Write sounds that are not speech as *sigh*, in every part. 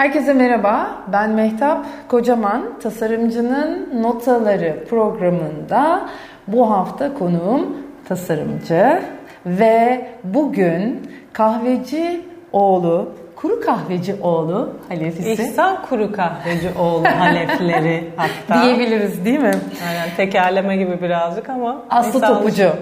Herkese merhaba, ben Mehtap Kocaman, Tasarımcının Notaları programında bu hafta konuğum tasarımcı ve bugün kahveci oğlu, kuru kahveci oğlu halefisi. İhsan kuru kahveci oğlu *laughs* halefleri hatta. Diyebiliriz değil mi? Aynen tekerleme gibi birazcık ama. Aslı İhsan Topucu.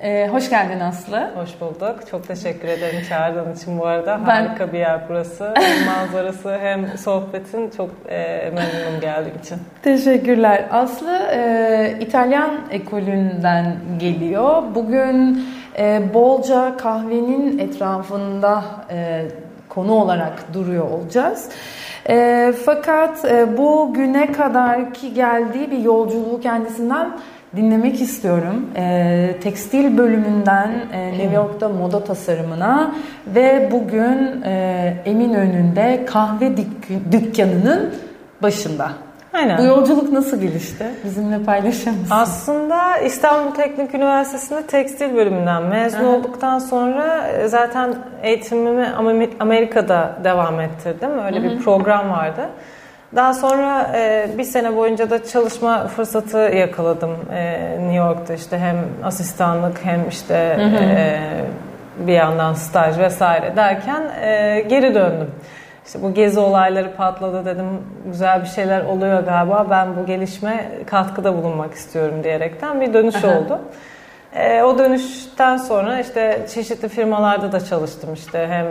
Ee, hoş geldin Aslı. Hoş bulduk. Çok teşekkür ederim çağırdığın için bu arada. Ben... Harika bir yer burası. Hem manzarası hem sohbetin çok e, memnunum geldiğim için. Teşekkürler. Aslı e, İtalyan ekolünden geliyor. Bugün e, bolca kahvenin etrafında e, konu olarak duruyor olacağız. E, fakat e, bu güne kadar ki geldiği bir yolculuğu kendisinden dinlemek istiyorum. E, tekstil bölümünden e, New York'ta moda tasarımına ve bugün e, Eminönü'nde kahve dük- dükkanının başında. Aynen. Bu yolculuk nasıl gelişti? Bizimle paylaşır mısın? Aslında İstanbul Teknik Üniversitesi'nde tekstil bölümünden mezun Aha. olduktan sonra e, zaten eğitimimi Amerika'da devam ettirdim. Öyle Hı-hı. bir program vardı. Daha sonra e, bir sene boyunca da çalışma fırsatı yakaladım e, New York'ta işte hem asistanlık hem işte hı hı. E, bir yandan staj vesaire derken e, geri döndüm. İşte bu gezi olayları patladı dedim güzel bir şeyler oluyor galiba ben bu gelişme katkıda bulunmak istiyorum diyerekten bir dönüş Aha. oldu. E, o dönüşten sonra işte çeşitli firmalarda da çalıştım işte hem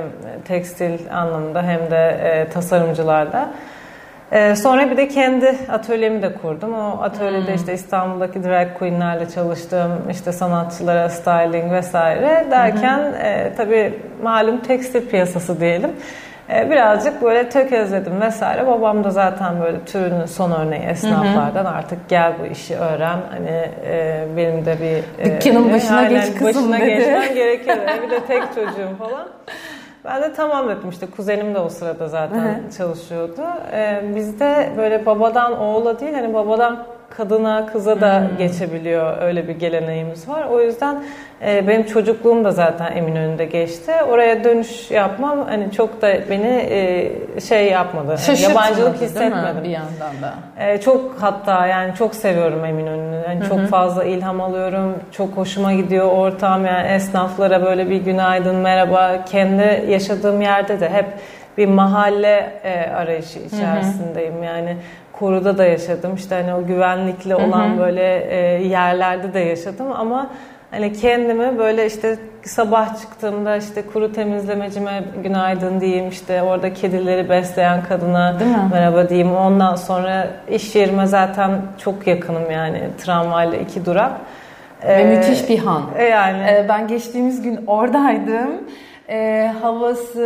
tekstil anlamında hem de e, tasarımcılarda. Ee, sonra bir de kendi atölyemi de kurdum. O atölyede hmm. işte İstanbul'daki drag queenlerle çalıştım. işte sanatçılara styling vesaire derken hmm. e, tabii malum tekstil piyasası diyelim. E, birazcık böyle tökezledim vesaire. Babam da zaten böyle türünün son örneği esnaflardan. Hı Artık gel bu işi öğren. Hani e, benim de bir... E, Dükkanın başına geç kızım başına dedi. geçmem gerekir. bir de tek çocuğum falan. *laughs* Ben de tamam dedim işte kuzenim de o sırada zaten Hı-hı. çalışıyordu. Ee, bizde böyle babadan oğula değil hani babadan kadına kıza da hmm. geçebiliyor öyle bir geleneğimiz var. O yüzden e, benim çocukluğum da zaten Eminönü'nde geçti. Oraya dönüş yapmam hani çok da beni e, şey yapmadı. Yani yabancılık hissetmedim. bir yandan da. E, çok hatta yani çok seviyorum Eminönü'nü. Yani çok fazla ilham alıyorum. Çok hoşuma gidiyor ortam yani esnaflara böyle bir günaydın merhaba. Kendi yaşadığım yerde de hep bir mahalle e, arayışı içerisindeyim. Yani koruda da yaşadım. İşte hani o güvenlikli olan hı hı. böyle e, yerlerde de yaşadım ama hani kendimi böyle işte sabah çıktığımda işte kuru temizlemecime günaydın diyeyim işte orada kedileri besleyen kadına merhaba diyeyim. Ondan sonra iş yerime zaten çok yakınım yani tramvayla iki durak. Ve ee, müthiş bir han. E, yani. Ee, ben geçtiğimiz gün oradaydım e, havası,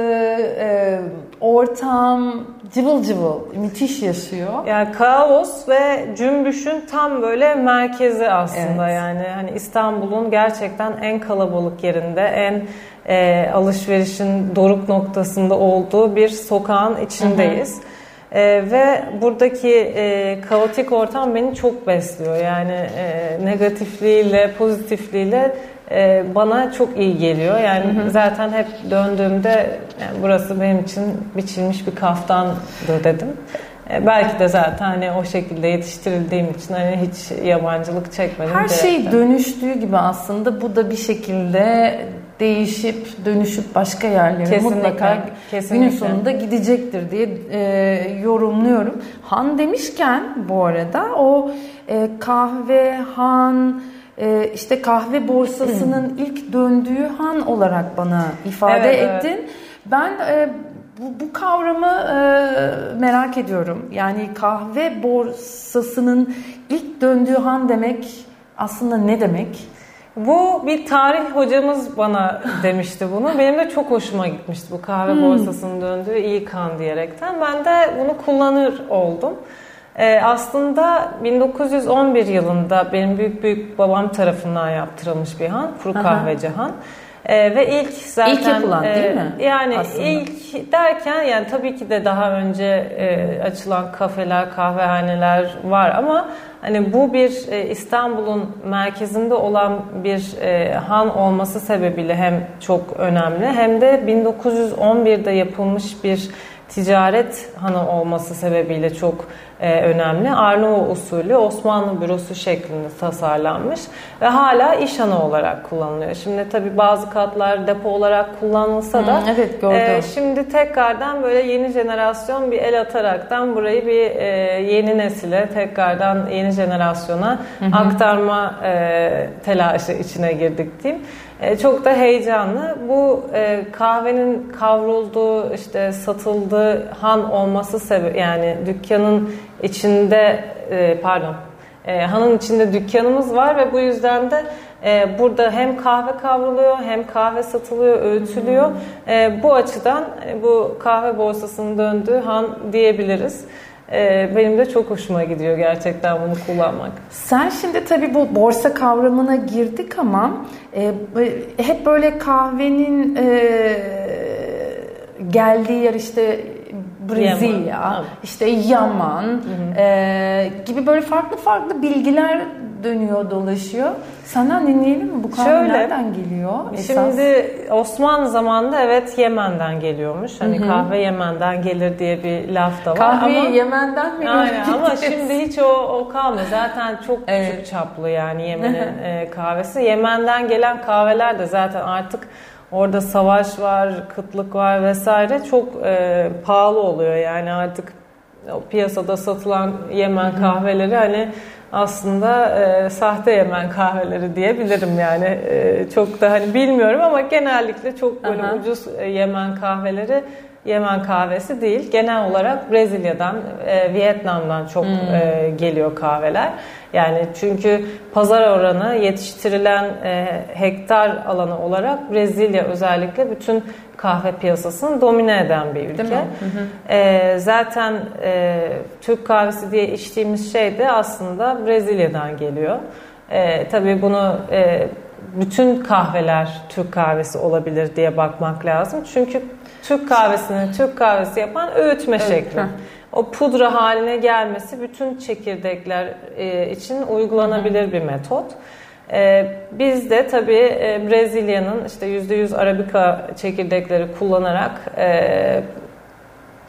e, ortam cıvıl cıvıl, müthiş yaşıyor. Yani kaos ve cümbüşün tam böyle merkezi aslında evet. yani. Hani İstanbul'un gerçekten en kalabalık yerinde, en e, alışverişin doruk noktasında olduğu bir sokağın içindeyiz. Hı hı. E, ve buradaki e, kaotik ortam beni çok besliyor. Yani e, negatifliğiyle, pozitifliğiyle e, bana çok iyi geliyor. Yani hı hı. zaten hep döndüğümde yani burası benim için biçilmiş bir kaftandı dedim. E, belki de zaten hani o şekilde yetiştirildiğim için hani hiç yabancılık çekmedim. Her şey dönüştüğü gibi aslında bu da bir şekilde değişip dönüşüp başka yerlere kesinlikle, mutlaka kesinlikle. günün sonunda gidecektir diye e, yorumluyorum. Han demişken bu arada o e, kahve, han, e, işte kahve borsasının ilk döndüğü han olarak bana ifade evet, ettin. Evet. Ben e, bu, bu kavramı e, merak ediyorum. Yani kahve borsasının ilk döndüğü han demek aslında ne demek? Bu bir tarih hocamız bana demişti bunu. Benim de çok hoşuma gitmişti bu kahve hmm. borsasının döndüğü ilk han diyerekten. Ben de bunu kullanır oldum. Ee, aslında 1911 yılında benim büyük büyük babam tarafından yaptırılmış bir han, kuru kahveci han. Ee, ve ilk zaten ilk yapılan e, değil mi? Yani aslında. ilk derken yani tabii ki de daha önce e, açılan kafeler, kahvehaneler var ama hani bu bir e, İstanbul'un merkezinde olan bir e, han olması sebebiyle hem çok önemli hem de 1911'de yapılmış bir ticaret hanı olması sebebiyle çok e, önemli. Arnavut usulü Osmanlı bürosu şeklinde tasarlanmış ve hala iş hanı olarak kullanılıyor. Şimdi tabii bazı katlar depo olarak kullanılsa da hmm, evet, gördüm. E, şimdi tekrardan böyle yeni jenerasyon bir el ataraktan burayı bir e, yeni nesile tekrardan yeni jenerasyona hı hı. aktarma e, telaşı içine girdik diyeyim. E, çok da heyecanlı. Bu e, kahvenin kavrulduğu, işte satıldığı han olması sebebi yani dükkanın içinde e, pardon hanın içinde dükkanımız var ve bu yüzden de burada hem kahve kavruluyor hem kahve satılıyor, öğütülüyor. Hmm. bu açıdan bu kahve borsasının döndüğü han diyebiliriz. Ee, benim de çok hoşuma gidiyor gerçekten bunu kullanmak. Sen şimdi tabii bu borsa kavramına girdik ama e, hep böyle kahvenin e, geldiği yer işte Brezilya, Yaman. işte Yaman hı hı. E, gibi böyle farklı farklı bilgiler dönüyor dolaşıyor. Senden dinleyelim mi? Bu kahve Şöyle, nereden geliyor? Esas? Şimdi Osmanlı zamanında evet Yemen'den geliyormuş. Hani Hı-hı. kahve Yemen'den gelir diye bir laf da var. Kahve ama, Yemen'den mi Aynen ama *laughs* şimdi hiç o, o kalmıyor. Zaten çok evet. küçük çaplı yani Yemen'in e, kahvesi. Yemen'den gelen kahveler de zaten artık orada savaş var, kıtlık var vesaire çok e, pahalı oluyor yani artık o piyasada satılan Yemen kahveleri hani aslında e, sahte Yemen kahveleri diyebilirim yani e, çok da hani bilmiyorum ama genellikle çok böyle Aha. ucuz e, Yemen kahveleri Yemen kahvesi değil. Genel olarak Brezilya'dan, e, Vietnam'dan çok hmm. e, geliyor kahveler. Yani çünkü pazar oranı yetiştirilen e, hektar alanı olarak Brezilya özellikle bütün kahve piyasasını domine eden bir ülke. Hı hı. E, zaten e, Türk kahvesi diye içtiğimiz şey de aslında Brezilya'dan geliyor. E, tabii bunu e, bütün kahveler Türk kahvesi olabilir diye bakmak lazım. Çünkü Türk kahvesini Türk kahvesi yapan öğütme evet. şekli. O pudra haline gelmesi bütün çekirdekler e, için uygulanabilir bir metot. E, biz de tabii e, Brezilya'nın işte %100 Arabica çekirdekleri kullanarak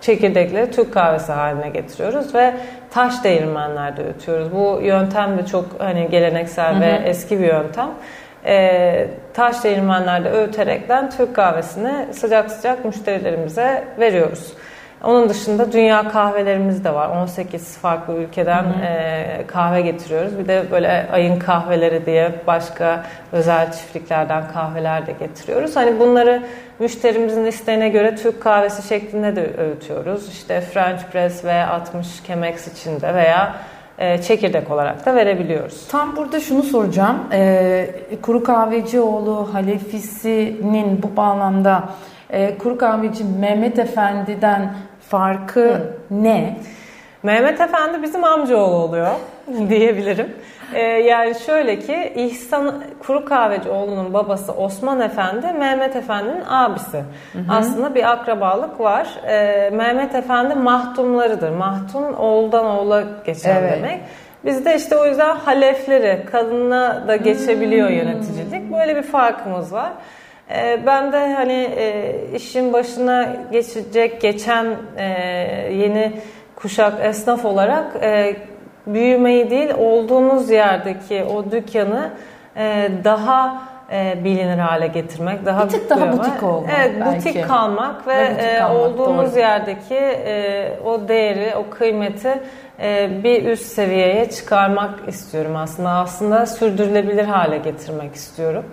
çekirdekleri Türk kahvesi haline getiriyoruz ve taş değirmenlerde öğütüyoruz. Bu yöntem de çok hani geleneksel hı hı. ve eski bir yöntem e, taş değirmenlerde öğüterekten Türk kahvesini sıcak sıcak müşterilerimize veriyoruz. Onun dışında dünya kahvelerimiz de var. 18 farklı ülkeden E, kahve getiriyoruz. Bir de böyle ayın kahveleri diye başka özel çiftliklerden kahveler de getiriyoruz. Hani bunları müşterimizin isteğine göre Türk kahvesi şeklinde de öğütüyoruz. İşte French press ve 60 Chemex içinde veya çekirdek olarak da verebiliyoruz. Tam burada şunu soracağım. E, Kuru Kahvecioğlu halefisinin bu bağlamda e, Kuru Kahveci Mehmet Efendi'den farkı Hı. ne? Mehmet Efendi bizim amcaoğlu oluyor *laughs* diyebilirim. Ee, yani şöyle ki İhsan Kuru Kahvecioğlu'nun babası Osman Efendi Mehmet Efendi'nin abisi. Hı hı. Aslında bir akrabalık var. Ee, Mehmet Efendi mahtumlarıdır. Mahtun oğuldan oğula geçen evet. demek. Bizde işte o yüzden halefleri kadına da geçebiliyor hmm. yöneticilik. Böyle bir farkımız var. Ee, ben de hani e, işin başına geçecek geçen e, yeni kuşak esnaf olarak e, büyümeyi değil olduğunuz yerdeki o dükkanı e, daha e, bilinir hale getirmek, daha bir tık daha butik olmak Evet, belki. butik kalmak ve, ve butik e, kalmak, olduğumuz doğru. yerdeki e, o değeri, o kıymeti e, bir üst seviyeye çıkarmak istiyorum aslında. Aslında sürdürülebilir hale getirmek istiyorum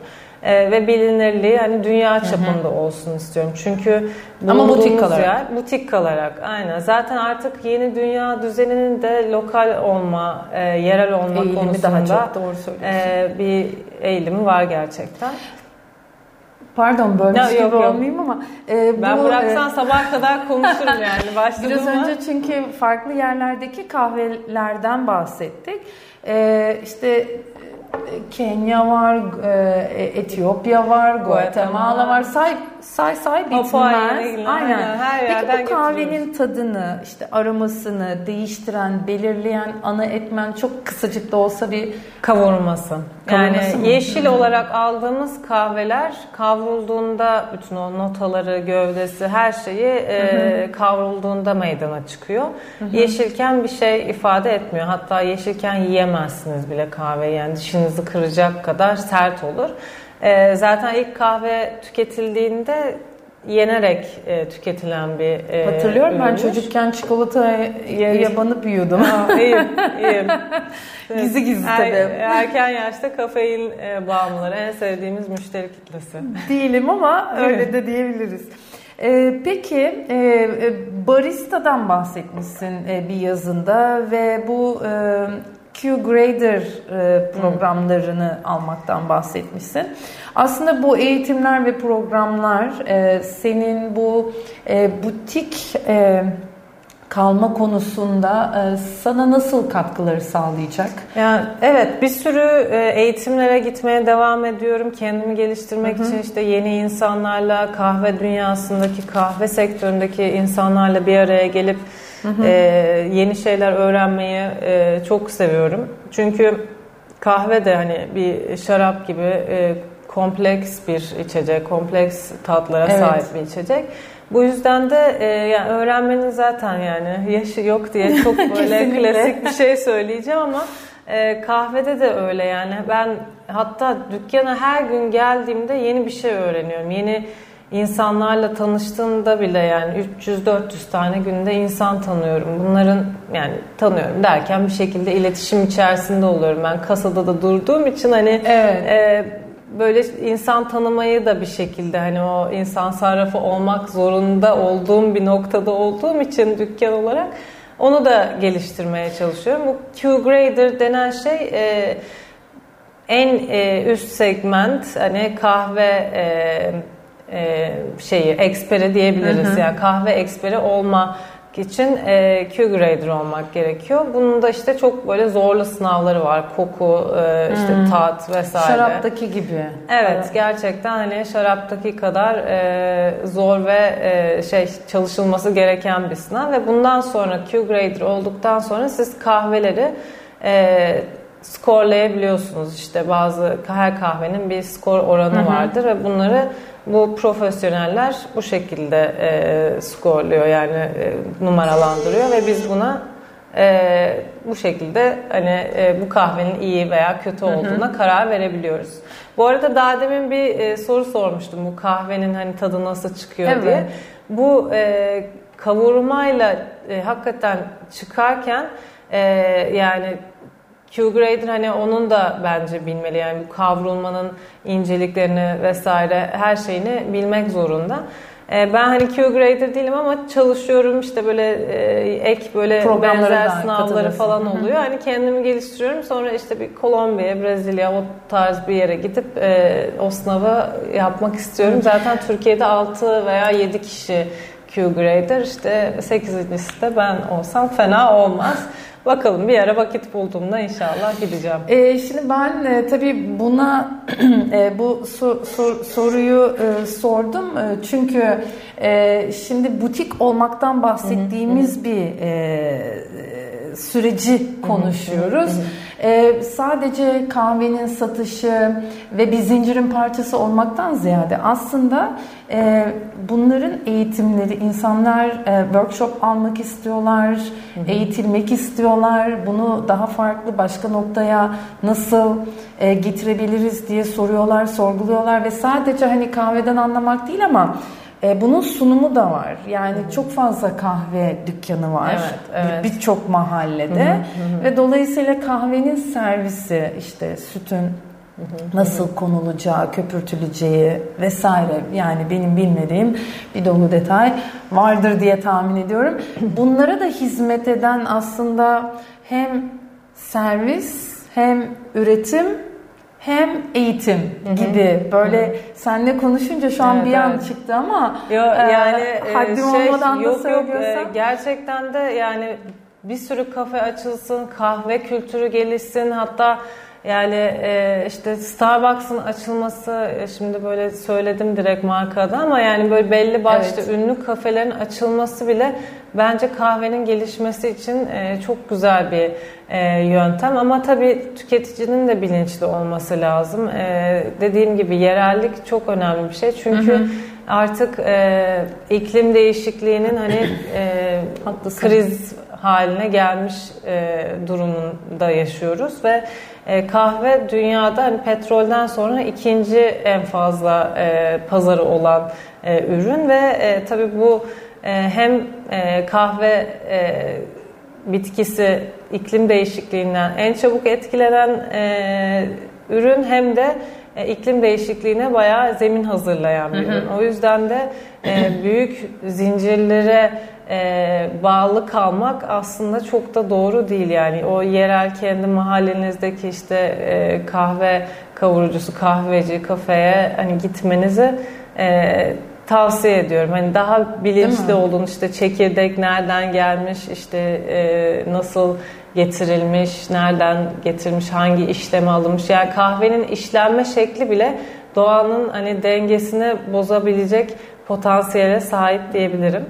e, ve bilinirliği hani dünya çapında hı hı. olsun istiyorum. Çünkü ama butik kalarak. Yer, butik kalarak aynen. Zaten artık yeni dünya düzeninin de lokal olma, e, yerel olma Eğilimi konusunda daha çok doğru e, bir eğilimi var gerçekten. Pardon bölmüş gibi yok, olmayayım ama e, bu, ben bıraksan e, sabah kadar konuşurum yani. *laughs* Biraz önce çünkü farklı yerlerdeki kahvelerden bahsettik. E, işte Kenya var, e, Etiyopya var, Guatemala var. Say, say say bitmez. Aynen. aynen. Her Peki bu kahvenin tadını, işte aromasını değiştiren, belirleyen ana etmen çok kısacık da olsa bir kavurması. Yani mı? yeşil Hı-hı. olarak aldığımız kahveler kavrulduğunda bütün o notaları, gövdesi, her şeyi e, kavrulduğunda meydana çıkıyor. Hı-hı. Yeşilken bir şey ifade etmiyor. Hatta yeşilken yiyemezsiniz bile kahve. Yani dişinizi kıracak kadar sert olur. E, zaten ilk kahve tüketildiğinde yenerek e, tüketilen bir e, Hatırlıyorum ürünmüş. ben çocukken çikolataya banıp yiyordum. Aa, iyiyim, *laughs* iyiyim. gizli gizli er, tabii. Erken yaşta kafein e, bağımlıları en sevdiğimiz müşteri kitlesi. Değilim ama öyle de diyebiliriz. Ee, peki e, e, baristadan bahsetmişsin e, bir yazında ve bu e, Q-Grader e, programlarını hmm. almaktan bahsetmişsin. Aslında bu eğitimler ve programlar e, senin bu e, butik kalma konusunda e, sana nasıl katkıları sağlayacak? Yani evet bir sürü e, eğitimlere gitmeye devam ediyorum. Kendimi geliştirmek hı hı. için işte yeni insanlarla kahve dünyasındaki kahve sektöründeki insanlarla bir araya gelip hı hı. E, yeni şeyler öğrenmeyi e, çok seviyorum. Çünkü kahve de hani bir şarap gibi e, kompleks bir içecek, kompleks tatlara evet. sahip bir içecek. Bu yüzden de e, yani öğrenmenin zaten yani yaşı yok diye çok *laughs* böyle klasik bir şey söyleyeceğim ama e, kahvede de öyle yani. Ben hatta dükkana her gün geldiğimde yeni bir şey öğreniyorum. Yeni insanlarla tanıştığımda bile yani 300-400 tane günde insan tanıyorum. Bunların yani tanıyorum derken bir şekilde iletişim içerisinde oluyorum. Ben kasada da durduğum için hani evet. e, böyle insan tanımayı da bir şekilde hani o insan sarrafı olmak zorunda olduğum bir noktada olduğum için dükkan olarak onu da geliştirmeye çalışıyorum. Bu Q-Grader denen şey e, en e, üst segment hani kahve e, e, şeyi eksperi diyebiliriz. Hı hı. Yani kahve eksperi olma için e, Q-grader olmak gerekiyor. Bunun da işte çok böyle zorlu sınavları var. Koku, e, işte hmm. tat vesaire. Şaraptaki gibi. Evet, evet. gerçekten hani şaraptaki kadar e, zor ve e, şey çalışılması gereken bir sınav ve bundan sonra Q-grader olduktan sonra siz kahveleri e, skorlayabiliyorsunuz. İşte bazı her kahvenin bir skor oranı hı hı. vardır ve bunları bu profesyoneller bu şekilde e, skorluyor yani e, numaralandırıyor ve biz buna e, bu şekilde hani e, bu kahvenin iyi veya kötü olduğuna hı hı. karar verebiliyoruz. Bu arada daha demin bir e, soru sormuştum bu kahvenin hani tadı nasıl çıkıyor evet. diye. Bu e, kavurmayla e, hakikaten çıkarken e, yani Q-Grader hani onun da bence bilmeli yani bu kavrulmanın inceliklerini vesaire her şeyini bilmek zorunda. Ee, ben hani Q-Grader değilim ama çalışıyorum işte böyle e, ek böyle benzer sınavları falan oluyor. Hani kendimi geliştiriyorum sonra işte bir Kolombiya, Brezilya o tarz bir yere gidip e, o sınavı yapmak istiyorum. Zaten Türkiye'de 6 veya 7 kişi Q-Grader işte 8.si de ben olsam fena olmaz. Bakalım bir ara vakit bulduğumda inşallah gideceğim. E, şimdi ben e, tabii buna *clears throat* e, bu sor, sor, soruyu e, sordum. E, çünkü e, şimdi butik olmaktan bahsettiğimiz bir e, süreci konuşuyoruz. Ee, sadece kahvenin satışı ve bir zincirin parçası olmaktan ziyade aslında e, bunların eğitimleri insanlar e, workshop almak istiyorlar, hı hı. eğitilmek istiyorlar. Bunu daha farklı başka noktaya nasıl e, getirebiliriz diye soruyorlar, sorguluyorlar ve sadece hani kahveden anlamak değil ama e, bunun sunumu da var. Yani hı çok fazla kahve dükkanı var. Evet, evet. Birçok mahallede. Hı hı hı. Ve dolayısıyla kahvenin servisi işte sütün nasıl konulacağı, köpürtüleceği vesaire yani benim bilmediğim bir dolu detay vardır diye tahmin ediyorum. *clears throat* Bunlara da hizmet eden aslında hem servis hem üretim hem eğitim gibi böyle Hı-hı. senle konuşunca şu an evet, bir an evet. çıktı ama yo, e, yani e, haddim şey, olmadan yok, da. Yok, e, gerçekten de yani bir sürü kafe açılsın, kahve kültürü gelişsin hatta Yani e, işte Starbucks'ın açılması e, şimdi böyle söyledim direkt markada ama yani böyle belli başlı evet. ünlü kafelerin açılması bile bence kahvenin gelişmesi için e, çok güzel bir e, yöntem ama tabii tüketicinin de bilinçli olması lazım. E, dediğim gibi yerellik çok önemli bir şey çünkü hı hı. artık e, iklim değişikliğinin hani e, kriz haline gelmiş e, durumunda yaşıyoruz ve e, kahve dünyada hani petrolden sonra ikinci en fazla e, pazarı olan e, ürün ve e, tabii bu e, hem e, kahve e, bitkisi iklim değişikliğinden en çabuk etkilenen e, ürün hem de e, iklim değişikliğine bayağı zemin hazırlayan bir ürün. O yüzden de e, büyük zincirlere e, bağlı kalmak aslında çok da doğru değil yani o yerel kendi mahallenizdeki işte e, kahve kavurucusu kahveci kafeye hani gitmenizi e, tavsiye ediyorum. Hani daha bilinçli olun işte çekirdek nereden gelmiş işte e, nasıl getirilmiş, nereden getirmiş, hangi işleme alınmış. Yani kahvenin işlenme şekli bile doğanın hani dengesini bozabilecek potansiyele sahip diyebilirim.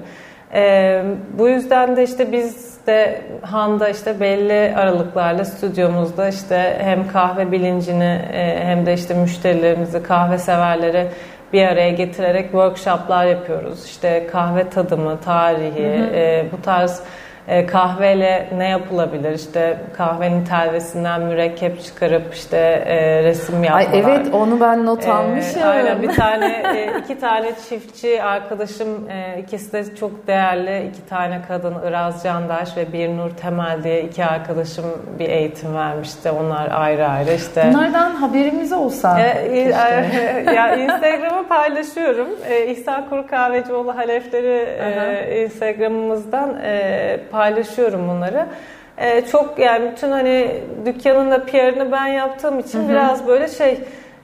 E, bu yüzden de işte biz de Han'da işte belli aralıklarla stüdyomuzda işte hem kahve bilincini e, hem de işte müşterilerimizi, kahve severleri bir araya getirerek workshoplar yapıyoruz. İşte kahve tadımı, tarihi, hı hı. E, bu tarz e, kahveyle ne yapılabilir? İşte kahvenin telvesinden mürekkep çıkarıp işte e, resim yapmalar. Ay evet onu ben not e, almışım. aynen bir tane e, iki tane çiftçi arkadaşım e, ikisi de çok değerli iki tane kadın Iraz Candaş ve Bir Nur Temel diye iki arkadaşım bir eğitim vermişti. Onlar ayrı ayrı işte. Bunlardan haberimiz olsa. E, e, ya Instagram'a paylaşıyorum. E, İhsan Kuru Kahvecioğlu Halefleri e, Instagram'ımızdan e, paylaşıyorum bunları. Ee, çok yani bütün hani dükkanın da PR'ını ben yaptığım için hı hı. biraz böyle şey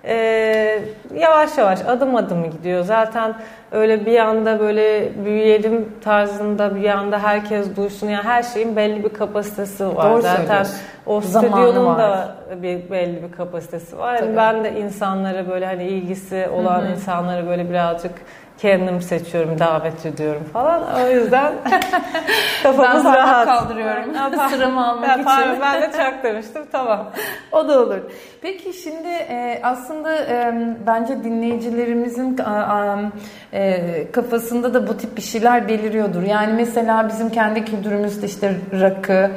e, yavaş yavaş adım adım gidiyor. Zaten öyle bir anda böyle büyüyelim tarzında bir anda herkes duysun. Yani her şeyin belli bir kapasitesi var. Doğru Zaten o stüdyonun da bir belli bir kapasitesi var. Yani ben de insanlara böyle hani ilgisi olan Hı-hı. insanları böyle birazcık kendim seçiyorum, davet ediyorum falan. O yüzden *laughs* kafamız ben rahat. kaldırıyorum sıramı almak ben, için. Ben de çak demiştim, tamam. o da olur. Peki şimdi e, aslında e, bence dinleyicilerimizin e, kafasında da bu tip bir şeyler beliriyordur. Yani mesela bizim kendi kültürümüzde işte rakı,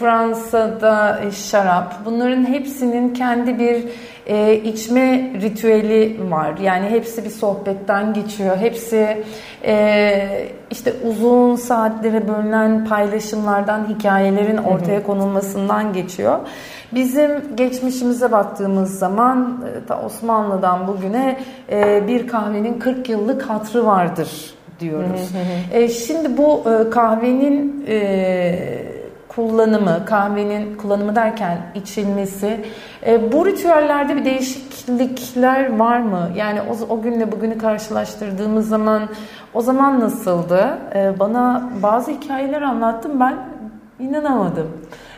Fransa'da şarap bunların hepsinin kendi bir e, içme ritüeli var. Yani hepsi bir sohbetten geçiyor. Hepsi e, işte uzun saatlere bölünen paylaşımlardan, hikayelerin ortaya konulmasından geçiyor. Bizim geçmişimize baktığımız zaman ta Osmanlı'dan bugüne e, bir kahvenin 40 yıllık hatrı vardır diyoruz. e, şimdi bu e, kahvenin e, kullanımı, kahvenin kullanımı derken içilmesi, e, bu ritüellerde bir değişiklikler var mı? Yani o, o günle bugünü karşılaştırdığımız zaman o zaman nasıldı? E, bana bazı hikayeler anlattım ben inanamadım.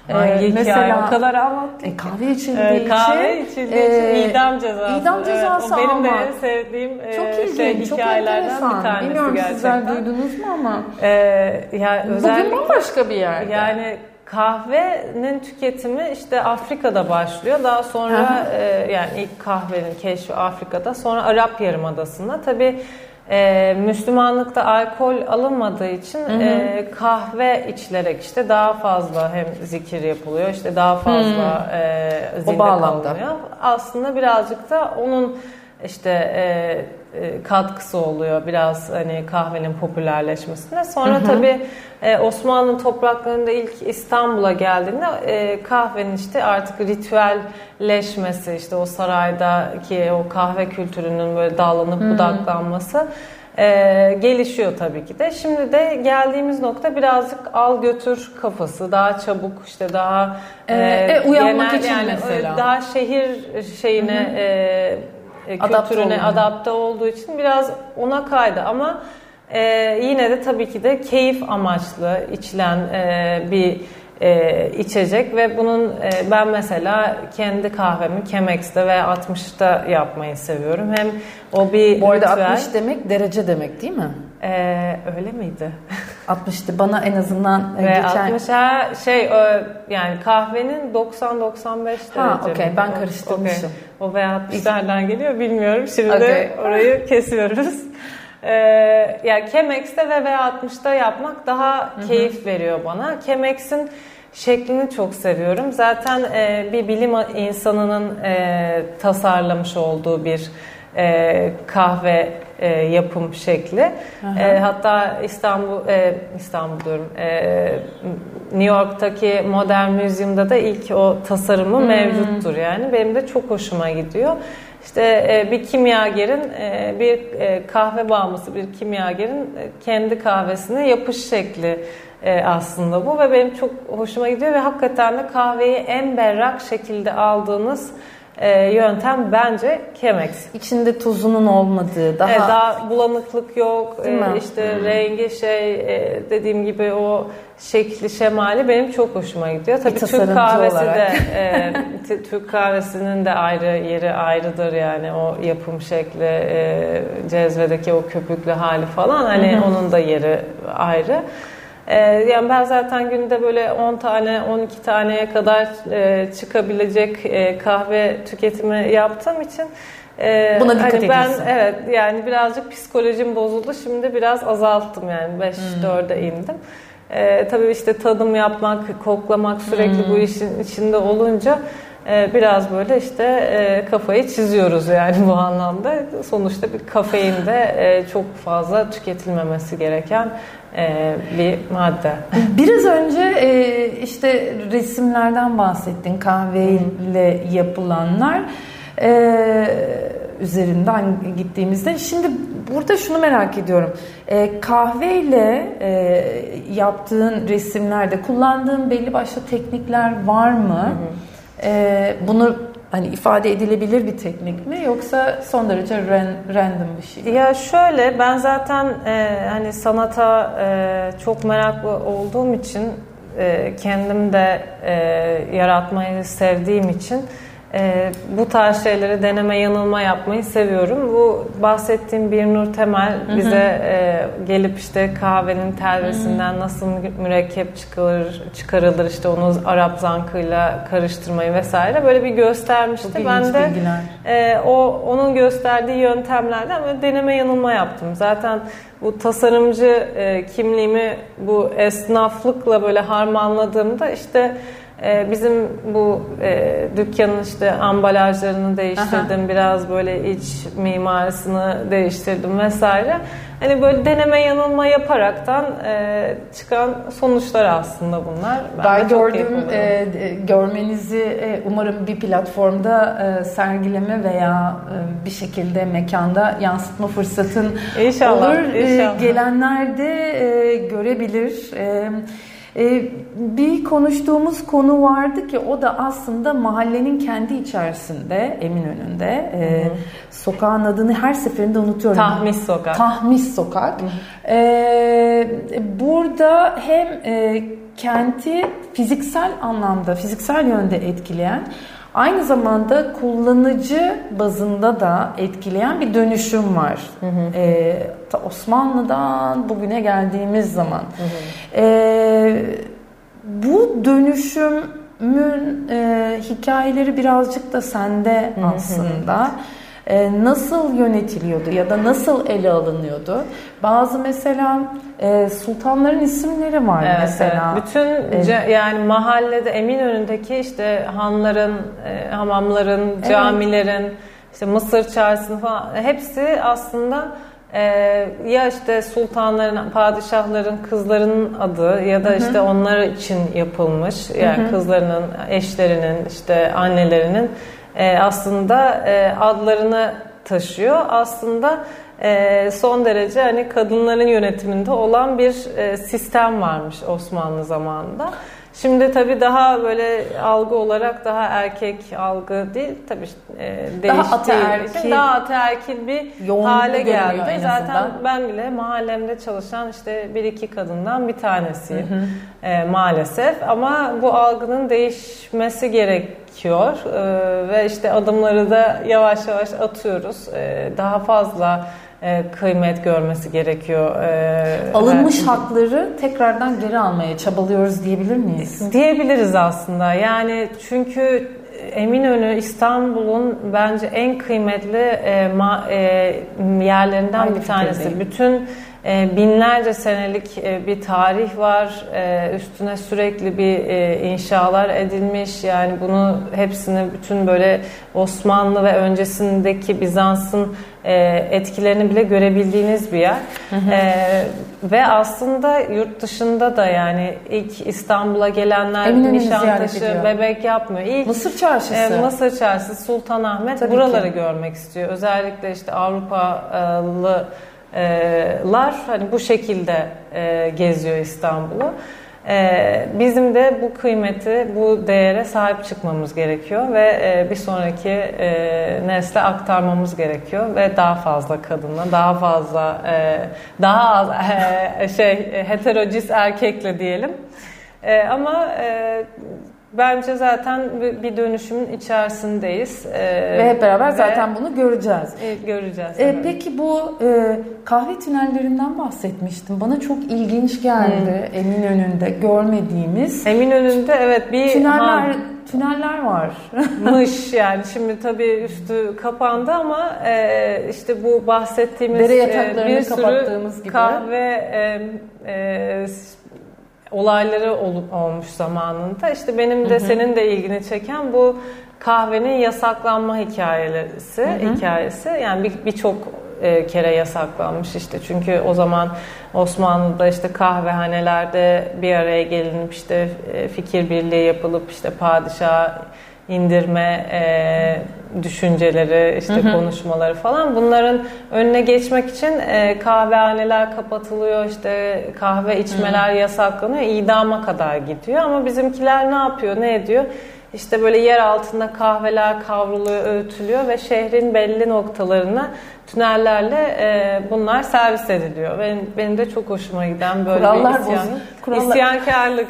Hangi ee, mesela o kadar anlattım. E, kahve içildiği e, için. Kahve içildiği e, için idam cezası. İdam cezası evet, o benim de sevdiğim çok e, ilginç, şey, çok hikayelerden enteresan. bir tanesi Bilmiyorum gerçekten. sizler duydunuz mu ama. E, yani Bugün bambaşka bir yerde. Yani kahvenin tüketimi işte Afrika'da başlıyor. Daha sonra e, yani ilk kahvenin keşfi Afrika'da. Sonra Arap Yarımadası'nda. Tabi e, Müslümanlıkta alkol alınmadığı için hı hı. E, kahve içilerek işte daha fazla hem zikir yapılıyor işte daha fazla hı. e, zinde kalınıyor. Aslında birazcık da onun işte e, katkısı oluyor biraz hani kahvenin popülerleşmesine. Sonra hı hı. tabii e, Osmanlı topraklarında ilk İstanbul'a geldiğinde e, kahvenin işte artık ritüelleşmesi işte o saraydaki o kahve kültürünün böyle dallanıp hı. budaklanması e, gelişiyor tabii ki de. Şimdi de geldiğimiz nokta birazcık al götür kafası daha çabuk işte daha e, e, uyanmak genel, için yani, mesela daha şehir şeyine hı hı. E, adapte kültürüne adapte olduğu için biraz ona kaydı ama e, yine de tabii ki de keyif amaçlı içilen e, bir e, içecek ve bunun e, ben mesela kendi kahvemi Chemex'te ve 60'ta yapmayı seviyorum. Hem o bir Bu arada ritüel. 60 demek derece demek değil mi? E, öyle miydi? *laughs* 60'tı bana en azından e, Ve geçen 60 ha, şey yani kahvenin 90-95 derece. Ha, okey, ben karıştırmışım. okey. O ve 60'lardan geliyor bilmiyorum. Şimdi Okey. orayı *laughs* kesiyoruz. Ee, yani Chemex'te ve V60'da yapmak daha keyif veriyor bana. Chemex'in şeklini çok seviyorum. Zaten e, bir bilim insanının e, tasarlamış olduğu bir e, kahve e, yapım şekli. E, hatta İstanbul e, İstanbul diyorum. E, New York'taki Modern Museum'da da ilk o tasarımı mevcuttur yani. Benim de çok hoşuma gidiyor. İşte e, bir kimyagerin, e, bir e, kahve bağımlısı bir kimyagerin kendi kahvesine yapış şekli aslında bu ve benim çok hoşuma gidiyor ve hakikaten de kahveyi en berrak şekilde aldığınız e, yöntem bence Chemex. içinde tuzunun olmadığı daha, Evet, daha bulanıklık yok. Değil mi? Ee, işte rengi şey e, dediğim gibi o şekli şemali benim çok hoşuma gidiyor. Tabii Türk kahvesi olarak. de e, t- Türk kahvesinin de ayrı yeri ayrıdır yani o yapım şekli, e, cezvedeki o köpüklü hali falan hani onun da yeri ayrı. Ee, yani ben zaten günde böyle 10 tane 12 taneye kadar e, çıkabilecek e, kahve tüketimi yaptığım için e, Buna dikkat hani ben ediyorsun. evet yani birazcık psikolojim bozuldu. Şimdi biraz azalttım yani 5 Hmm. 4'e indim. E, tabii işte tadım yapmak, koklamak sürekli Hmm. bu işin içinde olunca biraz böyle işte kafayı çiziyoruz yani bu anlamda. Sonuçta bir kafein de çok fazla tüketilmemesi gereken e, bir madde. Biraz önce e, işte resimlerden bahsettin kahveyle yapılanlar e, üzerinden gittiğimizde. Şimdi burada şunu merak ediyorum. E, kahveyle e, yaptığın resimlerde kullandığın belli başlı teknikler var mı? E, bunu hani ifade edilebilir bir teknik mi yoksa son derece ran- random bir şey? mi? Ya şöyle ben zaten e, hani sanata e, çok meraklı olduğum için e, kendim de e, yaratmayı sevdiğim için e, bu tarz şeyleri deneme yanılma yapmayı seviyorum. Bu bahsettiğim bir Nur Temel bize e, gelip işte kahvenin telvesinden nasıl mü- mürekkep çıkarılır, çıkarılır işte onu Arap zankıyla karıştırmayı vesaire böyle bir göstermişti. Ben de bilgiler. ee, o onun gösterdiği yöntemlerden böyle deneme yanılma yaptım. Zaten bu tasarımcı e, kimliğimi bu esnaflıkla böyle harmanladığımda işte e, bizim bu e, dükkanın işte ambalajlarını değiştirdim, biraz böyle iç mimarisini değiştirdim vesaire. Hani böyle deneme yanılma yaparaktan e, çıkan sonuçlar aslında bunlar. Ben keyif gördüm, e, e, görmenizi e, umarım bir platformda e, sergileme veya e, bir şekilde mekanda yansıtma fırsatın İnşallah, olur. E, inşallah. gelenler de e, görebilir. E, e, bir konuştuğumuz konu vardı ki o da aslında mahallenin kendi içerisinde Eminönü'nde e, sokağın adını her seferinde unutuyorum. Tahmis Sokak. Tahmis Sokak. Ee, burada hem e, kenti fiziksel anlamda, fiziksel yönde etkileyen, aynı zamanda kullanıcı bazında da etkileyen bir dönüşüm var. Ee, ta Osmanlı'dan bugüne geldiğimiz zaman. Ee, bu dönüşümün e, hikayeleri birazcık da sende aslında. E, nasıl yönetiliyordu ya da nasıl ele alınıyordu? Bazı mesela e, sultanların isimleri var Evet, mesela. evet. Bütün ce- yani mahallede Eminönü'ndeki işte hanların, e, hamamların, Evet. camilerin, işte Mısır çarşısının falan hepsi aslında e, ya işte sultanların, padişahların kızlarının adı ya da işte onlar için yapılmış. Yani kızlarının, eşlerinin, işte annelerinin e, aslında e, adlarını taşıyor. Aslında e, son derece hani kadınların yönetiminde olan bir e, sistem varmış Osmanlı zamanında. Şimdi tabii daha böyle algı olarak daha erkek algı değil tabii e, daha ataerkil, daha ataerkil bir hale geldi. Zaten ben bile mahallemde çalışan işte bir iki kadından bir tanesiyim hı hı. E, maalesef ama bu algının değişmesi gerekiyor e, ve işte adımları da yavaş yavaş atıyoruz. E, daha fazla e, kıymet görmesi gerekiyor. E, Alınmış her... hakları tekrardan geri almaya çabalıyoruz diyebilir miyiz? Diyebiliriz aslında. Yani çünkü Eminönü İstanbul'un bence en kıymetli e, ma, e, yerlerinden Aynı bir tanesi. Bütün e, binlerce senelik e, bir tarih var. E, üstüne sürekli bir inşalar edilmiş. Yani bunu hepsini bütün böyle Osmanlı ve öncesindeki Bizans'ın etkilerini bile görebildiğiniz bir yer. Hı hı. ve aslında yurt dışında da yani ilk İstanbul'a gelenler Eminönü Nişantaşı, Bebek yapmıyor. İlk Mısır Çarşısı. Mısır Çarşısı, Sultanahmet Tabii buraları ki. görmek istiyor. Özellikle işte Avrupalı lar hani bu şekilde e, geziyor İstanbul'u. E, bizim de bu kıymeti, bu değere sahip çıkmamız gerekiyor ve e, bir sonraki nesle aktarmamız gerekiyor ve daha fazla kadınla, daha fazla, daha az *laughs* şey heterocis erkekle diyelim. Ama Bence zaten bir dönüşümün içerisindeyiz. Ee, ve hep beraber ve zaten bunu göreceğiz. E, göreceğiz. Ee, peki bu e, kahve tünellerinden bahsetmiştim. Bana çok ilginç geldi hmm. Eminönü'nde görmediğimiz. Eminönü'nde evet bir tüneller ha, tüneller var. *laughs* mış yani şimdi tabii üstü kapandı ama e, işte bu bahsettiğimiz Dere yataklarını bir kapattığımız sürü gibi. kahve e, e, olayları ol, olmuş zamanında. İşte benim de hı hı. senin de ilgini çeken bu kahvenin yasaklanma hikayesi, hı hı. hikayesi. Yani birçok bir e, kere yasaklanmış işte çünkü o zaman Osmanlı'da işte kahvehanelerde bir araya gelinip işte e, fikir birliği yapılıp işte padişah indirme e, düşünceleri, işte hı hı. konuşmaları falan bunların önüne geçmek için e, kahvehaneler kapatılıyor, işte kahve içmeler hı. yasaklanıyor, idama kadar gidiyor ama bizimkiler ne yapıyor, ne ediyor? İşte böyle yer altında kahveler kavruluyor, öğütülüyor ve şehrin belli noktalarına tünellerle e, bunlar servis ediliyor. Benim, benim de çok hoşuma giden böyle Kurallar bir isyan, Kurallar... isyankarlık.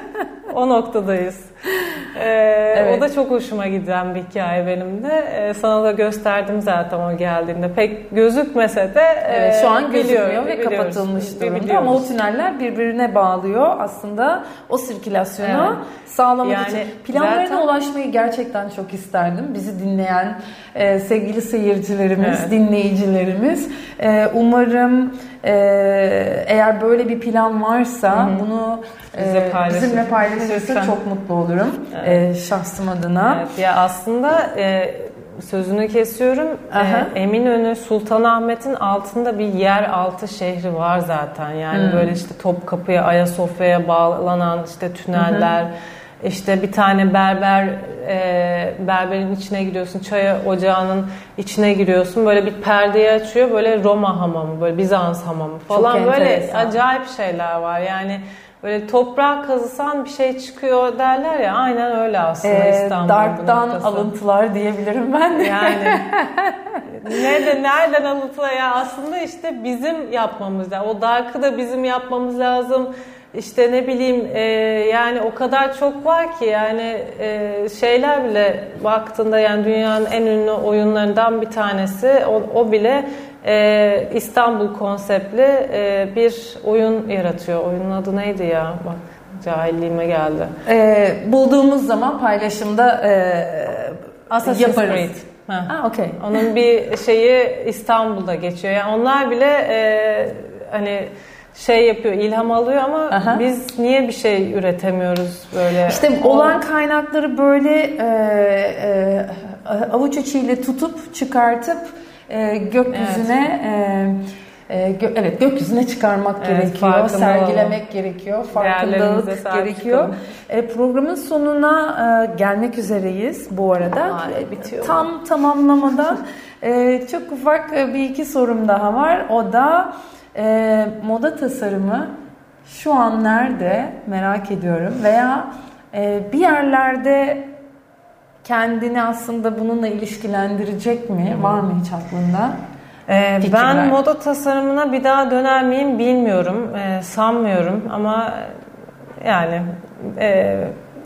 *laughs* o noktadayız. *laughs* Ee, evet. O da çok hoşuma giden bir hikaye benim de. Ee, sana da gösterdim zaten o geldiğinde. Pek gözükmese de evet, şu an gözükmüyor ve kapatılmış durumda. Ama o tüneller birbirine bağlıyor. Aslında o sirkülasyonu evet. sağlamak yani için. Planlarına zaten... ulaşmayı gerçekten çok isterdim. Bizi dinleyen e, sevgili seyircilerimiz, evet. dinleyicilerimiz. E, umarım e, eğer böyle bir plan varsa Hı-hı. bunu Bize e, bizimle paylaşırsa çok mutlu olurum evet. e, şahsım adına. Evet, ya aslında e, sözünü kesiyorum. Aha. E, Eminönü Sultanahmet'in altında bir yer altı şehri var zaten. Yani hmm. böyle işte Topkapı'ya, Ayasofya'ya bağlanan işte tüneller. Hı işte bir tane berber e, berberin içine giriyorsun, çay ocağının içine giriyorsun. Böyle bir perdeyi açıyor. Böyle Roma hamamı, böyle Bizans hamamı falan Çok böyle acayip şeyler var. Yani böyle toprağa kazısan bir şey çıkıyor derler ya aynen öyle aslında ee, İstanbul Dark'tan alıntılar diyebilirim ben de. Yani *laughs* nerede nereden alıntılar ya aslında işte bizim yapmamız lazım. O Dark'ı da bizim yapmamız lazım işte ne bileyim e, yani o kadar çok var ki yani e, şeyler bile baktığında yani dünyanın en ünlü oyunlarından bir tanesi o, o bile e, İstanbul konseptli e, bir oyun yaratıyor. Oyunun adı neydi ya? Bak cahilliğime geldi. E, bulduğumuz zaman paylaşımda e, Assassin's. Creed. Ha. Ha, okay. Onun bir şeyi İstanbul'da geçiyor. Yani onlar bile e, hani şey yapıyor, ilham alıyor ama Aha. biz niye bir şey üretemiyoruz böyle? İşte olan kaynakları böyle e, e, avuç içiyle tutup çıkartıp e, gökyüzüne evet. e, gö evet gökyüzüne çıkarmak evet, gerekiyor, sergilemek olalım. gerekiyor, farkındalık gerekiyor. E, programın sonuna e, gelmek üzereyiz bu arada. Ay, bitiyor. Tam tamamlamadan e, çok ufak bir iki sorum daha var. O da e, moda tasarımı şu an nerede merak ediyorum veya e, bir yerlerde kendini aslında bununla ilişkilendirecek mi? Var mı hiç aklında? Ee, ben moda tasarımına bir daha döner miyim bilmiyorum, ee, sanmıyorum ama yani e,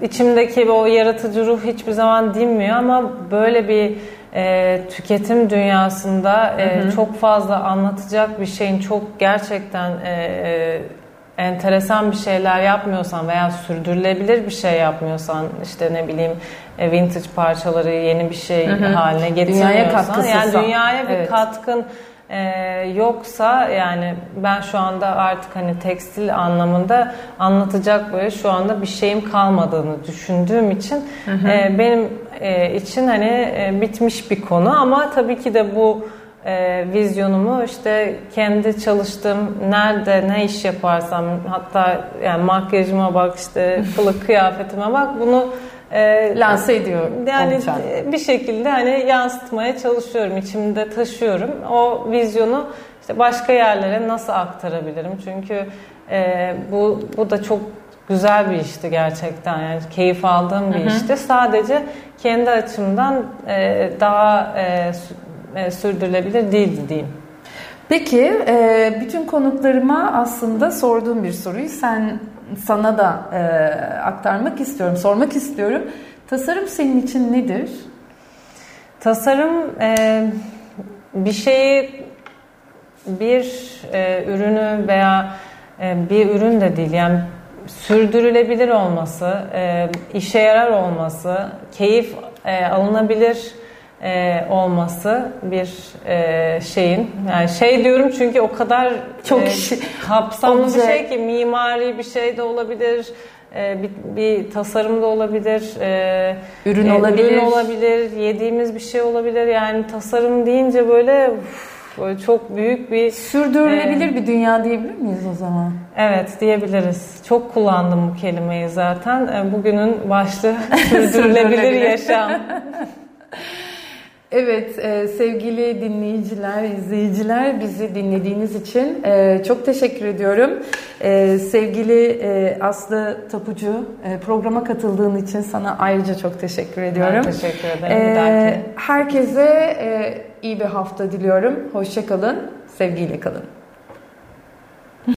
içimdeki o yaratıcı ruh hiçbir zaman dinmiyor ama böyle bir e, tüketim dünyasında e, hı hı. çok fazla anlatacak bir şeyin çok gerçekten e, e, enteresan bir şeyler yapmıyorsan veya sürdürülebilir bir şey yapmıyorsan işte ne bileyim e, vintage parçaları yeni bir şey hı hı. haline getirmiyorsan dünyaya yani dünyaya bir evet. katkın e, yoksa yani ben şu anda artık hani tekstil anlamında anlatacak böyle şu anda bir şeyim kalmadığını düşündüğüm için hı hı. E, benim e, için hani e, bitmiş bir konu ama tabii ki de bu e, vizyonumu işte kendi çalıştığım nerede ne iş yaparsam hatta yani makyajıma bak işte kılık kıyafetime bak bunu e, lanse ediyor. Yani olacağım. bir şekilde hani yansıtmaya çalışıyorum, içimde taşıyorum. O vizyonu işte başka yerlere nasıl aktarabilirim? Çünkü e, bu bu da çok güzel bir işti gerçekten. Yani keyif aldığım bir Hı-hı. işti. Sadece kendi açımdan e, daha e, e, sürdürülebilir değildi diyeyim. Peki, e, bütün konuklarıma aslında sorduğum bir soruyu sen sana da e, aktarmak istiyorum, sormak istiyorum. Tasarım senin için nedir? Tasarım e, bir şeyi, bir e, ürünü veya e, bir ürün de değil yani sürdürülebilir olması, e, işe yarar olması, keyif e, alınabilir e, olması bir e, şeyin yani şey diyorum çünkü o kadar çok e, *laughs* kapsamlı bir şey ki mimari bir şey de olabilir e, bir, bir tasarım da olabilir e, ürün e, olabilir ürün olabilir yediğimiz bir şey olabilir yani tasarım deyince böyle uf, Böyle çok büyük bir... Sürdürülebilir e, bir dünya diyebilir miyiz o zaman? Evet diyebiliriz. Çok kullandım bu kelimeyi zaten. E, bugünün başlığı *laughs* sürdürülebilir yaşam. *laughs* Evet e, sevgili dinleyiciler, izleyiciler bizi dinlediğiniz için e, çok teşekkür ediyorum. E, sevgili e, Aslı Tapucu e, programa katıldığın için sana ayrıca çok teşekkür ediyorum. Ben teşekkür ederim. E, herkese e, iyi bir hafta diliyorum. Hoşçakalın, sevgiyle kalın.